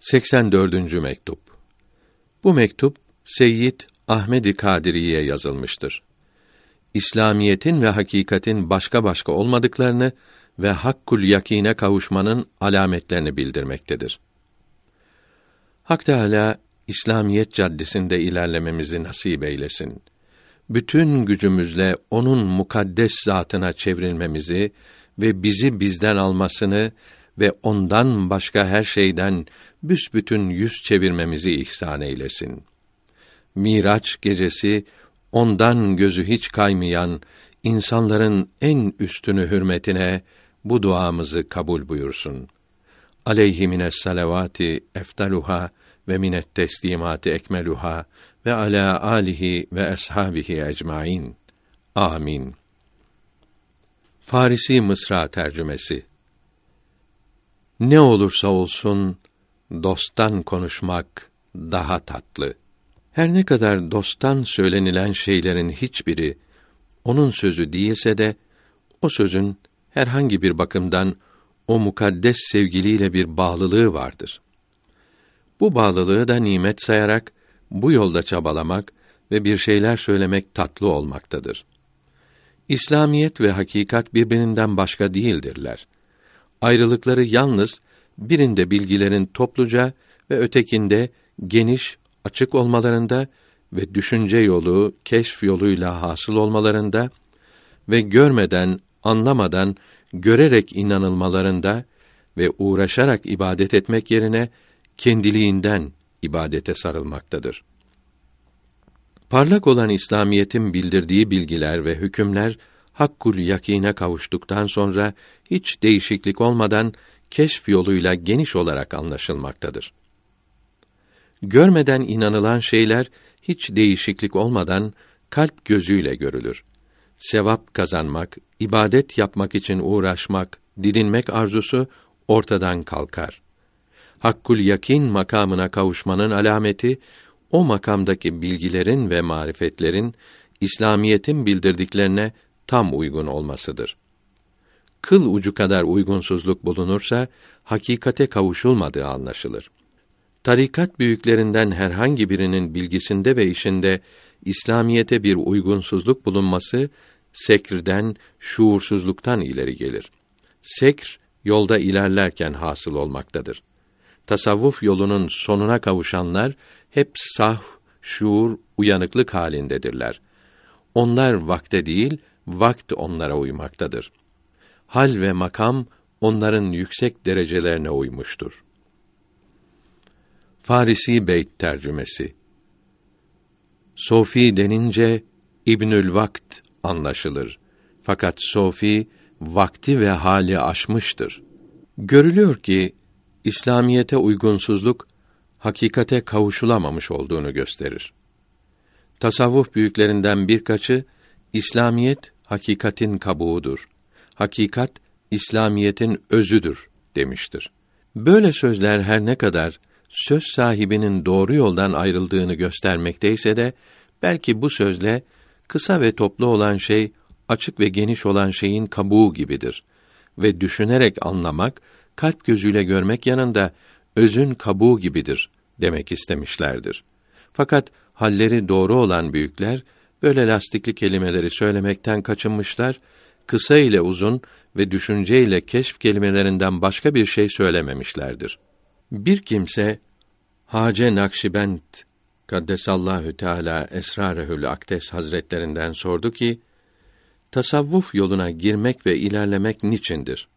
84. mektup. Bu mektup Seyyid Ahmedi Kadiri'ye yazılmıştır. İslamiyetin ve hakikatin başka başka olmadıklarını ve hakkul yakine kavuşmanın alametlerini bildirmektedir. Hak Teâlâ, İslamiyet caddesinde ilerlememizi nasip eylesin. Bütün gücümüzle onun mukaddes zatına çevrilmemizi ve bizi bizden almasını ve ondan başka her şeyden büsbütün yüz çevirmemizi ihsan eylesin. Miraç gecesi ondan gözü hiç kaymayan insanların en üstünü hürmetine bu duamızı kabul buyursun. Aleyhi mines salavati eftaluha ve minet teslimati ekmeluha ve ala alihi ve ashabihi ecmaîn. Amin. Farisi Mısra tercümesi Ne olursa olsun dosttan konuşmak daha tatlı. Her ne kadar dosttan söylenilen şeylerin hiçbiri onun sözü değilse de o sözün herhangi bir bakımdan o mukaddes sevgiliyle bir bağlılığı vardır. Bu bağlılığı da nimet sayarak bu yolda çabalamak ve bir şeyler söylemek tatlı olmaktadır. İslamiyet ve hakikat birbirinden başka değildirler. Ayrılıkları yalnız birinde bilgilerin topluca ve ötekinde geniş, açık olmalarında ve düşünce yolu, keşf yoluyla hasıl olmalarında ve görmeden, anlamadan, görerek inanılmalarında ve uğraşarak ibadet etmek yerine kendiliğinden ibadete sarılmaktadır. Parlak olan İslamiyetin bildirdiği bilgiler ve hükümler hakkul yakine kavuştuktan sonra hiç değişiklik olmadan keşf yoluyla geniş olarak anlaşılmaktadır. Görmeden inanılan şeyler hiç değişiklik olmadan kalp gözüyle görülür. Sevap kazanmak, ibadet yapmak için uğraşmak, didinmek arzusu ortadan kalkar. Hakkul yakin makamına kavuşmanın alameti o makamdaki bilgilerin ve marifetlerin İslamiyetin bildirdiklerine tam uygun olmasıdır kıl ucu kadar uygunsuzluk bulunursa hakikate kavuşulmadığı anlaşılır. Tarikat büyüklerinden herhangi birinin bilgisinde ve işinde İslamiyete bir uygunsuzluk bulunması sekrden, şuursuzluktan ileri gelir. Sekr yolda ilerlerken hasıl olmaktadır. Tasavvuf yolunun sonuna kavuşanlar hep sah, şuur, uyanıklık halindedirler. Onlar vakte değil, vakt onlara uymaktadır hal ve makam onların yüksek derecelerine uymuştur. Farisi Beyt tercümesi Sofi denince İbnül Vakt anlaşılır. Fakat Sofi vakti ve hali aşmıştır. Görülüyor ki İslamiyete uygunsuzluk hakikate kavuşulamamış olduğunu gösterir. Tasavvuf büyüklerinden birkaçı İslamiyet hakikatin kabuğudur hakikat İslamiyetin özüdür demiştir. Böyle sözler her ne kadar söz sahibinin doğru yoldan ayrıldığını göstermekteyse de belki bu sözle kısa ve toplu olan şey açık ve geniş olan şeyin kabuğu gibidir ve düşünerek anlamak, kalp gözüyle görmek yanında özün kabuğu gibidir demek istemişlerdir. Fakat halleri doğru olan büyükler böyle lastikli kelimeleri söylemekten kaçınmışlar kısa ile uzun ve düşünce ile keşf kelimelerinden başka bir şey söylememişlerdir. Bir kimse Hace Nakşibend Kaddesallahu Teala Esrarehül Akdes Hazretlerinden sordu ki, tasavvuf yoluna girmek ve ilerlemek niçindir?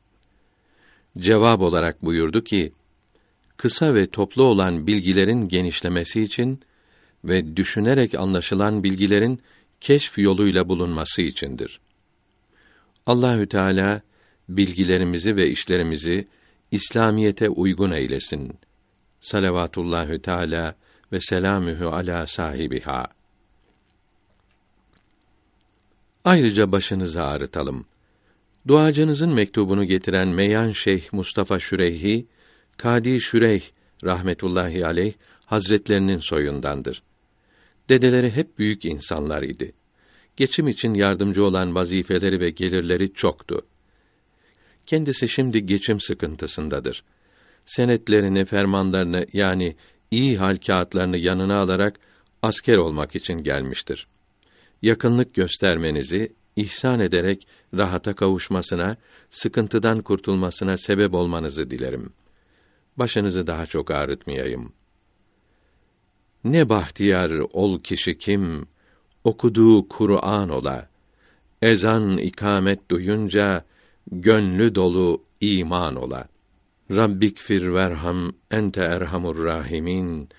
Cevap olarak buyurdu ki, kısa ve toplu olan bilgilerin genişlemesi için ve düşünerek anlaşılan bilgilerin keşf yoluyla bulunması içindir. Allahü Teala bilgilerimizi ve işlerimizi İslamiyete uygun eylesin. Salavatullahü Teala ve selamühü ala sahibiha. Ayrıca başınızı ağrıtalım. Duacınızın mektubunu getiren Meyan Şeyh Mustafa Şüreyhi, Kadi Şüreyh rahmetullahi aleyh hazretlerinin soyundandır. Dedeleri hep büyük insanlar idi geçim için yardımcı olan vazifeleri ve gelirleri çoktu. Kendisi şimdi geçim sıkıntısındadır. senetlerini, fermanlarını yani iyi hal kağıtlarını yanına alarak asker olmak için gelmiştir. Yakınlık göstermenizi ihsan ederek rahata kavuşmasına, sıkıntıdan kurtulmasına sebep olmanızı dilerim. Başınızı daha çok ağrıtmayayım. Ne bahtiyar ol kişi kim, okuduğu Kur'an ola, ezan ikamet duyunca, gönlü dolu iman ola. Rabbik fir verham ente erhamur rahimin.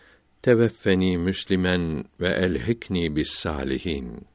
Teveffeni müslimen ve elhikni bis salihin.